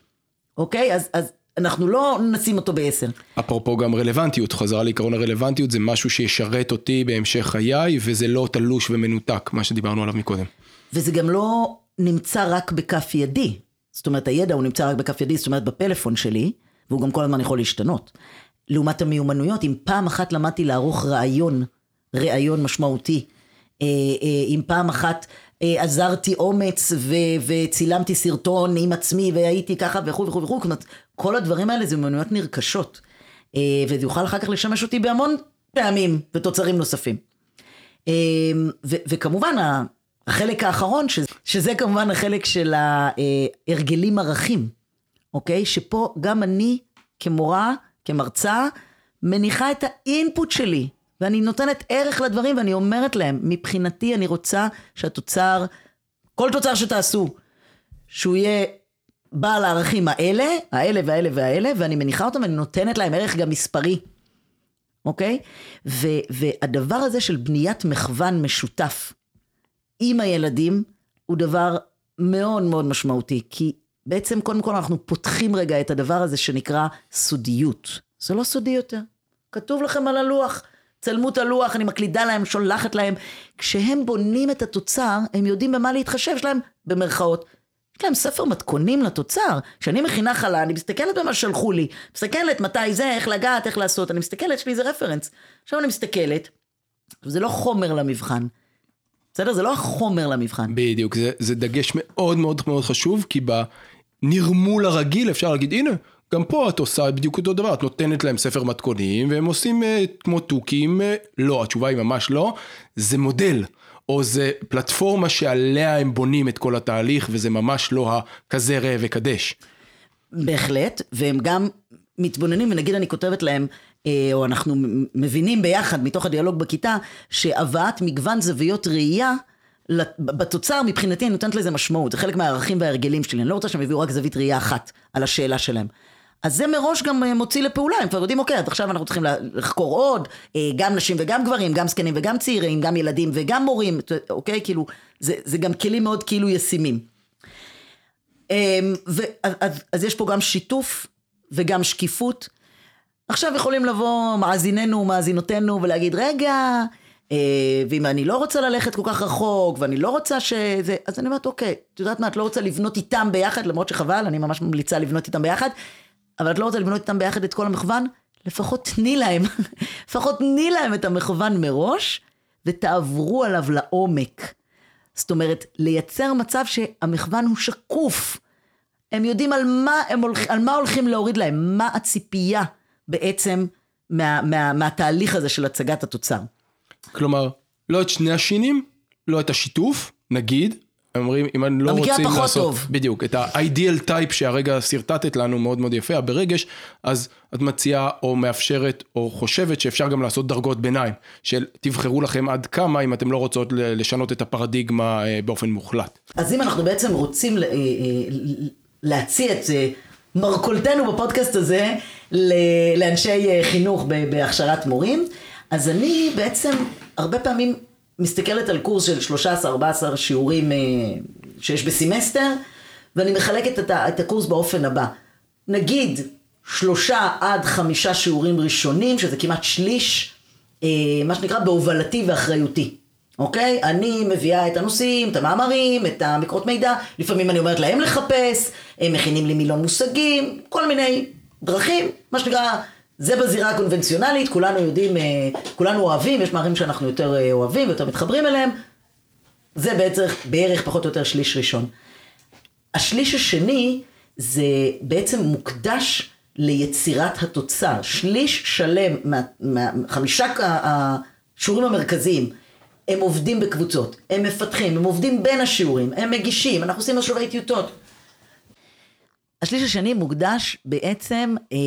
אוקיי? אז, אז אנחנו לא נשים אותו בעשר. אפרופו גם רלוונטיות, חזרה לעיקרון הרלוונטיות, זה משהו שישרת אותי בהמשך חיי, וזה לא תלוש ומנותק, מה שדיברנו עליו מקודם. וזה גם לא נמצא רק בכף ידי. זאת אומרת, הידע הוא נמצא רק בכף ידי, זאת אומרת, בפלאפון שלי, והוא גם כל הזמן יכול להשתנות. לעומת המיומנויות, אם פעם אחת למדתי לערוך רעיון, רעיון משמעותי, אה, אה, אם פעם אחת אה, עזרתי אומץ ו- וצילמתי סרטון עם עצמי והייתי ככה וכו' וכו' וכו', אומרת, כל הדברים האלה זה מיומנויות נרכשות. וזה יוכל אחר כך לשמש אותי בהמון פעמים ותוצרים נוספים. וכמובן, החלק האחרון, שזה, שזה כמובן החלק של ההרגלים ערכים, אוקיי? שפה גם אני כמורה, כמרצה, מניחה את האינפוט שלי, ואני נותנת ערך לדברים ואני אומרת להם, מבחינתי אני רוצה שהתוצר, כל תוצר שתעשו, שהוא יהיה בעל הערכים האלה, האלה והאלה והאלה, ואני מניחה אותם ואני נותנת להם ערך גם מספרי, אוקיי? ו, והדבר הזה של בניית מחוון משותף, עם הילדים הוא דבר מאוד מאוד משמעותי, כי בעצם קודם כל אנחנו פותחים רגע את הדבר הזה שנקרא סודיות. זה לא סודי יותר. כתוב לכם על הלוח, צלמו את הלוח, אני מקלידה להם, שולחת להם. כשהם בונים את התוצר, הם יודעים במה להתחשב, יש להם, במרכאות, יש להם ספר מתכונים לתוצר. כשאני מכינה חלה, אני מסתכלת במה שלחו לי, מסתכלת מתי זה, איך לגעת, איך לעשות, אני מסתכלת, יש לי איזה רפרנס. עכשיו אני מסתכלת, זה לא חומר למבחן, בסדר? זה לא החומר למבחן. בדיוק, זה, זה דגש מאוד מאוד מאוד חשוב, כי בנרמול הרגיל אפשר להגיד, הנה, גם פה את עושה בדיוק אותו דבר, את נותנת להם ספר מתכונים, והם עושים uh, כמו תוכים, uh, לא, התשובה היא ממש לא, זה מודל. או זה פלטפורמה שעליה הם בונים את כל התהליך, וזה ממש לא הכזה ראה וקדש. בהחלט, והם גם מתבוננים, ונגיד אני כותבת להם, אה, או אנחנו מבינים ביחד מתוך הדיאלוג בכיתה, שהבאת מגוון זוויות ראייה בתוצר מבחינתי אני נותנת לזה משמעות, זה חלק מהערכים וההרגלים שלי, אני לא רוצה שהם יביאו רק זווית ראייה אחת על השאלה שלהם. אז זה מראש גם אה, מוציא לפעולה, הם כבר יודעים, אוקיי, אז עכשיו אנחנו צריכים לחקור עוד, אה, גם נשים וגם גברים, גם זקנים וגם צעירים, גם ילדים וגם מורים, אוקיי, כאילו, זה, זה גם כלים מאוד כאילו ישימים. אז, אז יש פה גם שיתוף וגם שקיפות. עכשיו יכולים לבוא מאזיננו ומאזינותינו ולהגיד, רגע, אה, ואם אני לא רוצה ללכת כל כך רחוק, ואני לא רוצה שזה... אז אני אומרת, אוקיי, את יודעת מה, את לא רוצה לבנות איתם ביחד, למרות שחבל, אני ממש ממליצה לבנות איתם ביחד, אבל את לא רוצה לבנות איתם ביחד את כל המכוון, לפחות תני להם, (laughs) לפחות תני להם את המכוון מראש, ותעברו עליו לעומק. זאת אומרת, לייצר מצב שהמכוון הוא שקוף. הם יודעים על מה, הם הולכ, על מה הולכים להוריד להם, מה הציפייה בעצם מה, מה, מהתהליך הזה של הצגת התוצר. כלומר, לא את שני השינים, לא את השיתוף, נגיד, אומרים, אם אני לא רוצים הפחות לעשות, טוב. בדיוק, את ה-ideal type שהרגע שרטטת לנו מאוד מאוד יפה, ברגש, אז את מציעה או מאפשרת או חושבת שאפשר גם לעשות דרגות ביניים, של תבחרו לכם עד כמה אם אתם לא רוצות לשנות את הפרדיגמה אה, באופן מוחלט. אז אם אנחנו בעצם רוצים אה, אה, להציע את אה, מרכולתנו בפודקאסט הזה לאנשי אה, חינוך בהכשרת מורים, אז אני בעצם הרבה פעמים מסתכלת על קורס של 13-14 שיעורים אה, שיש בסמסטר, ואני מחלקת את הקורס באופן הבא. נגיד שלושה עד חמישה שיעורים ראשונים, שזה כמעט שליש, אה, מה שנקרא בהובלתי ואחריותי. אוקיי? אני מביאה את הנושאים, את המאמרים, את המקורות מידע, לפעמים אני אומרת להם לחפש, הם מכינים לי מילון מושגים, כל מיני דרכים, מה שנקרא, זה בזירה הקונבנציונלית, כולנו יודעים, אה, כולנו אוהבים, יש מערים שאנחנו יותר אה, אוהבים ויותר מתחברים אליהם, זה בעצם בערך פחות או יותר שליש ראשון. השליש השני זה בעצם מוקדש ליצירת התוצר. שליש שלם מהחמישה השיעורים המרכזיים, הם עובדים בקבוצות, הם מפתחים, הם עובדים בין השיעורים, הם מגישים, אנחנו עושים משאבי טיוטות. השליש השני מוקדש בעצם אה,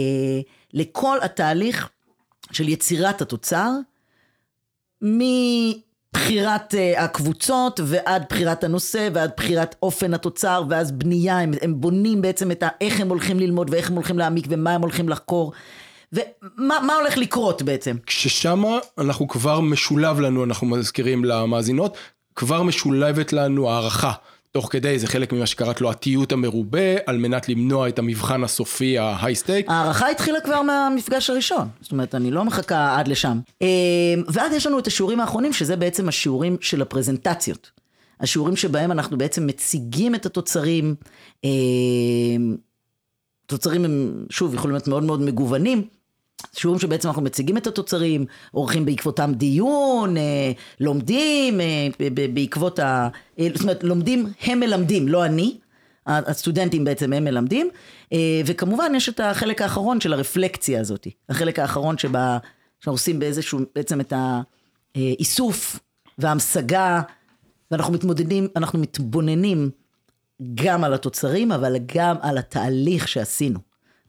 לכל התהליך של יצירת התוצר, מבחירת אה, הקבוצות ועד בחירת הנושא ועד בחירת אופן התוצר ואז בנייה, הם, הם בונים בעצם את ה, איך הם הולכים ללמוד ואיך הם הולכים להעמיק ומה הם הולכים לחקור ומה מה הולך לקרות בעצם. כששמה אנחנו כבר משולב לנו, אנחנו מזכירים למאזינות, כבר משולבת לנו הערכה. תוך כדי, זה חלק ממה שקראת לו התיעוט המרובה, על מנת למנוע את המבחן הסופי, ההיי סטייק. ההערכה התחילה כבר מהמפגש הראשון, זאת אומרת, אני לא מחכה עד לשם. אה, ואז יש לנו את השיעורים האחרונים, שזה בעצם השיעורים של הפרזנטציות. השיעורים שבהם אנחנו בעצם מציגים את התוצרים. אה, תוצרים הם, שוב, יכולים להיות מאוד מאוד מגוונים. שיעורים שבעצם אנחנו מציגים את התוצרים, עורכים בעקבותם דיון, אה, לומדים אה, בעקבות ה... אה, זאת אומרת, לומדים, הם מלמדים, לא אני. הסטודנטים בעצם הם מלמדים, וכמובן יש את החלק האחרון של הרפלקציה הזאת, החלק האחרון שבה, שאנחנו עושים באיזשהו, בעצם את האיסוף וההמשגה, ואנחנו מתמודדים, אנחנו מתבוננים גם על התוצרים, אבל גם על התהליך שעשינו.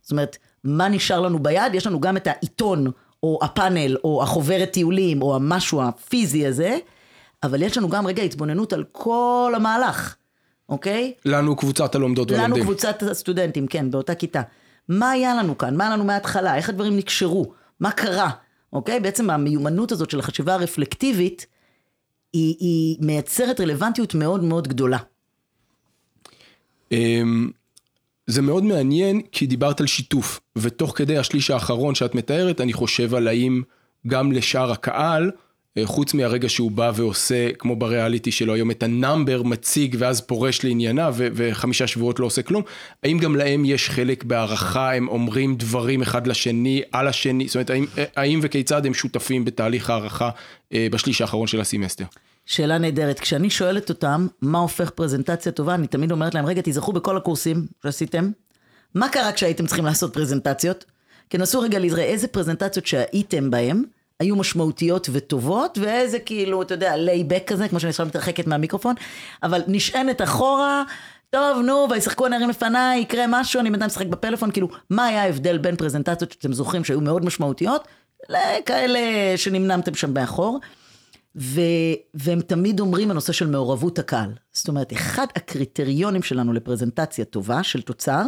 זאת אומרת, מה נשאר לנו ביד? יש לנו גם את העיתון, או הפאנל, או החוברת טיולים, או המשהו הפיזי הזה, אבל יש לנו גם רגע התבוננות על כל המהלך, אוקיי? לנו קבוצת הלומדות לנו ולומדים. קבוצת הסטודנטים, כן, באותה כיתה. מה היה לנו כאן? מה היה לנו מההתחלה? איך הדברים נקשרו? מה קרה? אוקיי? בעצם המיומנות הזאת של החשיבה הרפלקטיבית, היא, היא מייצרת רלוונטיות מאוד מאוד גדולה. אמ, זה מאוד מעניין כי דיברת על שיתוף, ותוך כדי השליש האחרון שאת מתארת, אני חושב על האם גם לשאר הקהל, אה, חוץ מהרגע שהוא בא ועושה, כמו בריאליטי שלו היום, את ה number מציג ואז פורש לענייניו וחמישה שבועות לא עושה כלום, האם גם להם יש חלק בהערכה, הם אומרים דברים אחד לשני, על השני, זאת אומרת, האם, אה, האם וכיצד הם שותפים בתהליך הערכה אה, בשליש האחרון של הסמסטר? שאלה נהדרת. כשאני שואלת אותם מה הופך פרזנטציה טובה, אני תמיד אומרת להם, רגע, תזכרו בכל הקורסים שעשיתם, מה קרה כשהייתם צריכים לעשות פרזנטציות? כנסו רגע לראש איזה פרזנטציות שהייתם בהם, היו משמעותיות וטובות, ואיזה כאילו, אתה יודע, laid back כזה, כמו שאני עכשיו מתרחקת מהמיקרופון, אבל נשענת אחורה, טוב, נו, וישחקו הנערים לפניי, יקרה משהו, אני בינתיים משחק בפלאפון, כאילו, מה היה ההבדל בין פרזנטציות שאתם זוכרים שהיו מאוד משמעותיות, לכאלה שנמנמתם שם מאחור? ו, והם תמיד אומרים הנושא של מעורבות הקהל. זאת אומרת, אחד הקריטריונים שלנו לפרזנטציה טובה של תוצר,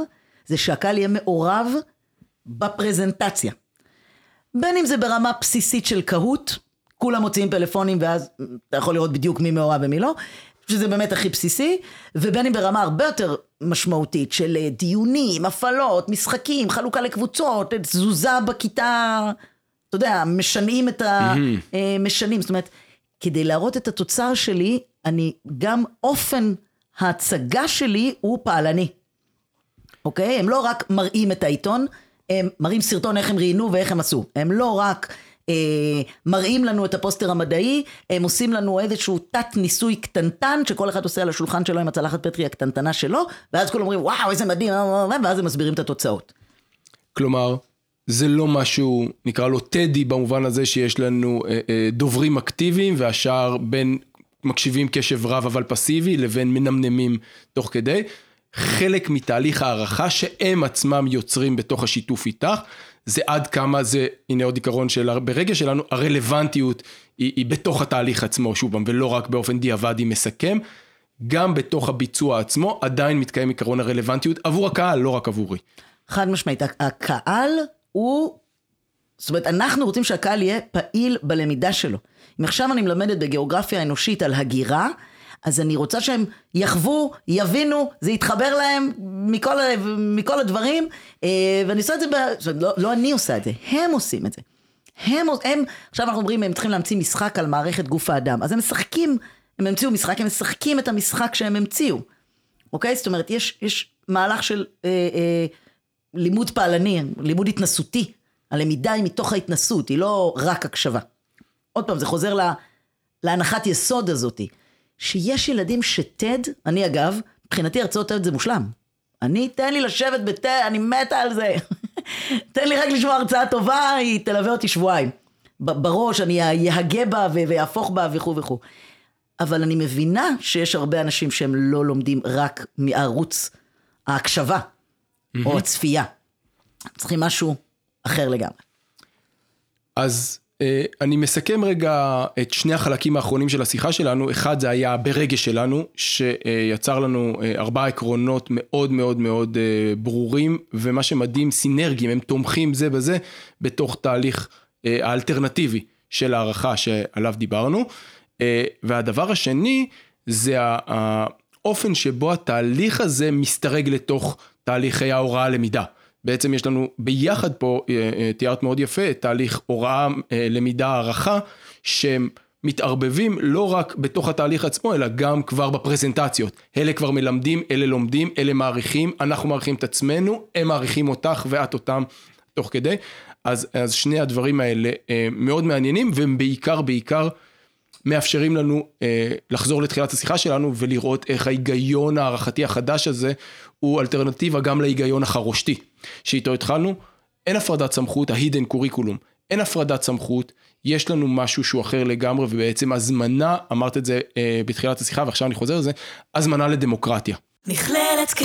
זה שהקהל יהיה מעורב בפרזנטציה. בין אם זה ברמה בסיסית של קהות, כולם מוציאים פלאפונים ואז אתה יכול לראות בדיוק מי מעורב ומי לא, שזה באמת הכי בסיסי, ובין אם ברמה הרבה יותר משמעותית של אה, דיונים, הפעלות, משחקים, חלוקה לקבוצות, תזוזה בכיתה, אתה יודע, משנים את ה... אה, משנים, זאת אומרת, כדי להראות את התוצר שלי, אני גם אופן ההצגה שלי הוא פעלני. אוקיי? הם לא רק מראים את העיתון, הם מראים סרטון איך הם ראיינו ואיך הם עשו. הם לא רק אה, מראים לנו את הפוסטר המדעי, הם עושים לנו איזשהו תת ניסוי קטנטן, שכל אחד עושה על השולחן שלו עם הצלחת פטרי הקטנטנה שלו, ואז כולם אומרים וואו איזה מדהים, ואז הם מסבירים את התוצאות. כלומר, זה לא משהו, נקרא לו טדי במובן הזה שיש לנו אה, אה, דוברים אקטיביים והשאר בין מקשיבים קשב רב אבל פסיבי לבין מנמנמים תוך כדי. חלק מתהליך הערכה שהם עצמם יוצרים בתוך השיתוף איתך, זה עד כמה זה, הנה עוד עיקרון של ברגע שלנו, הרלוונטיות היא, היא בתוך התהליך עצמו, שוב פעם, ולא רק באופן דיעבדי מסכם, גם בתוך הביצוע עצמו עדיין מתקיים עיקרון הרלוונטיות עבור הקהל, לא רק עבורי. חד משמעית, הקהל הוא, זאת אומרת, אנחנו רוצים שהקהל יהיה פעיל בלמידה שלו. אם עכשיו אני מלמדת בגיאוגרפיה האנושית על הגירה, אז אני רוצה שהם יחוו, יבינו, זה יתחבר להם מכל, מכל הדברים, אה, ואני עושה את זה, ב... לא, לא אני עושה את זה, הם עושים את זה. הם, הם, עכשיו אנחנו אומרים, הם צריכים להמציא משחק על מערכת גוף האדם, אז הם משחקים, הם המציאו משחק, הם משחקים את המשחק שהם המציאו, אוקיי? זאת אומרת, יש, יש מהלך של אה, אה, לימוד פעלני, לימוד התנסותי, הלמידה היא מתוך ההתנסות, היא לא רק הקשבה. עוד פעם, זה חוזר לה, להנחת יסוד הזאתי. שיש ילדים שטד, אני אגב, מבחינתי הרצאות טד זה מושלם. אני, תן לי לשבת בטד, אני מתה על זה. (laughs) תן לי רק לשמוע הרצאה טובה, היא תלווה אותי שבועיים. בראש, אני אהגה בה ויהפוך בה וכו' וכו'. אבל אני מבינה שיש הרבה אנשים שהם לא לומדים רק מערוץ ההקשבה, mm-hmm. או הצפייה. צריכים משהו אחר לגמרי. אז אה, אני מסכם רגע את שני החלקים האחרונים של השיחה שלנו, אחד זה היה ברגש שלנו, שיצר לנו אה, ארבעה עקרונות מאוד מאוד מאוד אה, ברורים, ומה שמדהים, סינרגיים, הם תומכים זה בזה, בתוך תהליך האלטרנטיבי של הערכה שעליו דיברנו. והדבר השני, זה האופן שבו התהליך הזה מסתרג לתוך תהליכי ההוראה למידה. בעצם יש לנו ביחד פה, אה, אה, תיארת מאוד יפה, תהליך הוראה, אה, למידה, הערכה, שהם מתערבבים לא רק בתוך התהליך עצמו, אלא גם כבר בפרזנטציות. אלה כבר מלמדים, אלה לומדים, אלה מעריכים, אנחנו מעריכים את עצמנו, הם מעריכים אותך ואת אותם תוך כדי. אז, אז שני הדברים האלה מאוד מעניינים, והם בעיקר, בעיקר, מאפשרים לנו אה, לחזור לתחילת השיחה שלנו ולראות איך ההיגיון הערכתי החדש הזה הוא אלטרנטיבה גם להיגיון החרושתי שאיתו התחלנו. אין הפרדת סמכות, ההידן קוריקולום, אין הפרדת סמכות, יש לנו משהו שהוא אחר לגמרי ובעצם הזמנה, אמרת את זה אה, בתחילת השיחה ועכשיו אני חוזר לזה, הזמנה לדמוקרטיה. מכללת K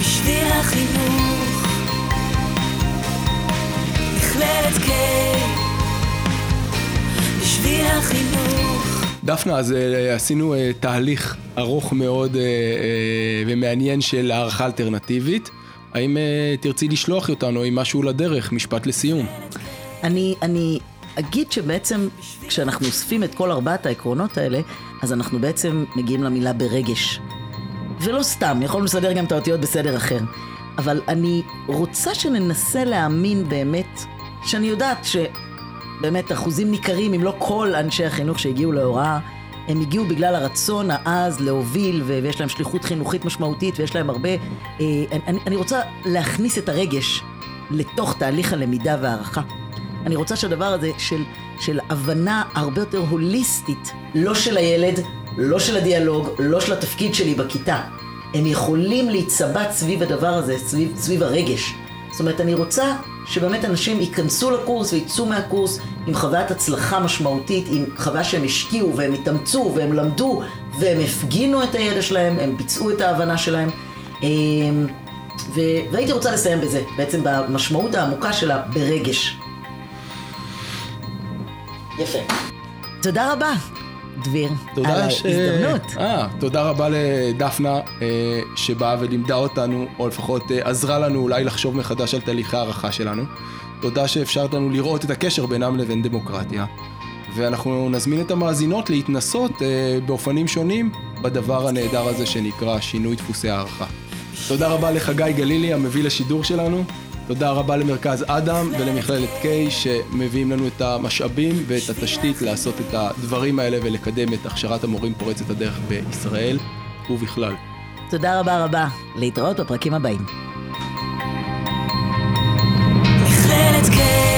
בשביל החינוך מכללת בשביל דפנה, אז uh, עשינו uh, תהליך ארוך מאוד ומעניין של הערכה אלטרנטיבית. האם תרצי לשלוח אותנו עם משהו לדרך, משפט לסיום? אני, אני אגיד שבעצם כשאנחנו אוספים את כל ארבעת העקרונות האלה, אז אנחנו בעצם מגיעים למילה ברגש. ולא סתם, יכולנו לסדר גם את האותיות בסדר אחר. אבל אני רוצה שננסה להאמין באמת, שאני יודעת ש... באמת אחוזים ניכרים, אם לא כל אנשי החינוך שהגיעו להוראה, הם הגיעו בגלל הרצון העז להוביל, ויש להם שליחות חינוכית משמעותית, ויש להם הרבה... אה, אני, אני רוצה להכניס את הרגש לתוך תהליך הלמידה והערכה. אני רוצה שהדבר הזה של, של הבנה הרבה יותר הוליסטית, לא של הילד, לא של הדיאלוג, לא של התפקיד שלי בכיתה. הם יכולים להיצבט סביב הדבר הזה, סביב, סביב הרגש. זאת אומרת, אני רוצה שבאמת אנשים ייכנסו לקורס ויצאו מהקורס עם חוויית הצלחה משמעותית, עם חוויה שהם השקיעו והם התאמצו והם למדו והם הפגינו את הידע שלהם, הם ביצעו את ההבנה שלהם. אמ, ו... והייתי רוצה לסיים בזה, בעצם במשמעות העמוקה שלה ברגש. יפה. תודה רבה. דביר, על ההזדמנות. אה, תודה רבה לדפנה אה, שבאה ולימדה אותנו, או לפחות אה, עזרה לנו אולי לחשוב מחדש על תהליכי הערכה שלנו. תודה שאפשרת לנו לראות את הקשר בינם לבין דמוקרטיה. ואנחנו נזמין את המאזינות להתנסות אה, באופנים שונים בדבר הנהדר הזה שנקרא שינוי דפוסי הערכה. תודה רבה לחגי גלילי, המביא לשידור שלנו. תודה רבה למרכז אדם ולמכללת קיי שמביאים לנו את המשאבים ואת התשתית לעשות את הדברים האלה ולקדם את הכשרת המורים פורצת הדרך בישראל ובכלל. תודה רבה רבה. להתראות בפרקים הבאים. מכללת קיי